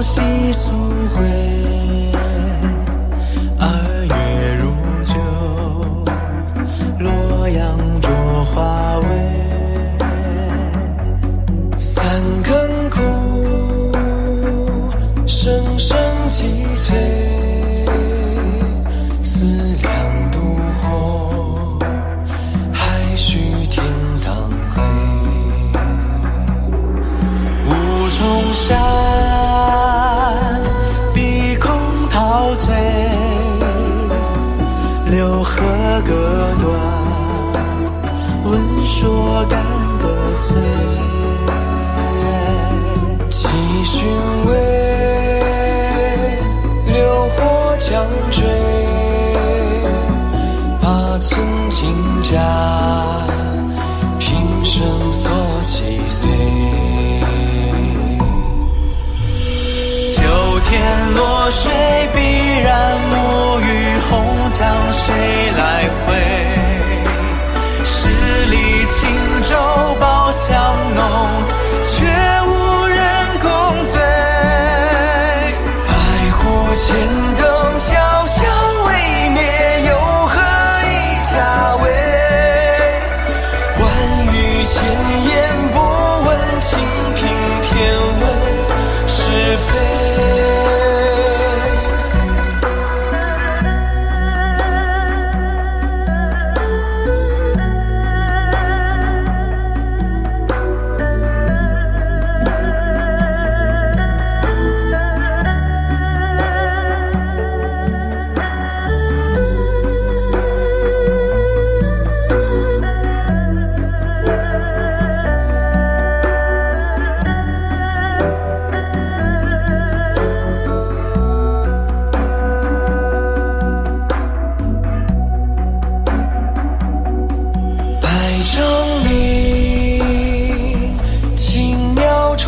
细诉回柳合隔断，闻说干戈碎。几寻味，流火将坠。八寸金甲，平生所几岁？秋天落水。谁来回？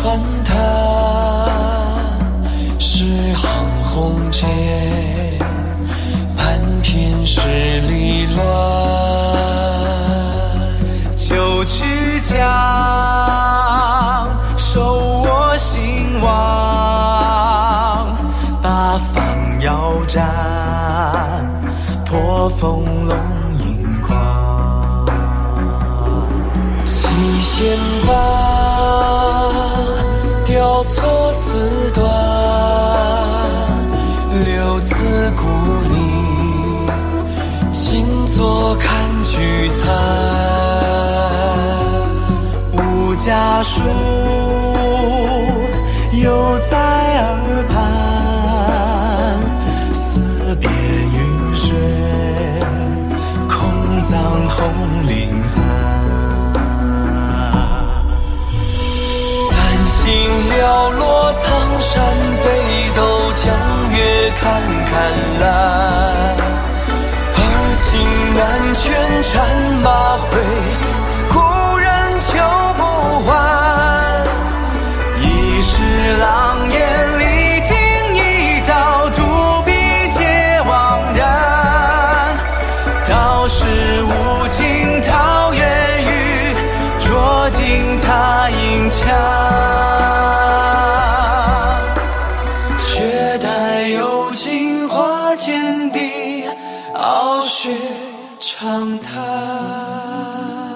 描传弹，十行红笺，半篇十里乱。九曲江，收我兴亡，八方腰斩，破风龙吟狂。七弦残。无家书，犹在耳畔，思别云水，空葬红林寒。三星寥落苍山北斗，江月看看战马回，故人求不还。一世狼烟历经一道，独笔皆枉然。道是无情桃源雨，浊尽他银枪。却待有金花间地，傲雪长叹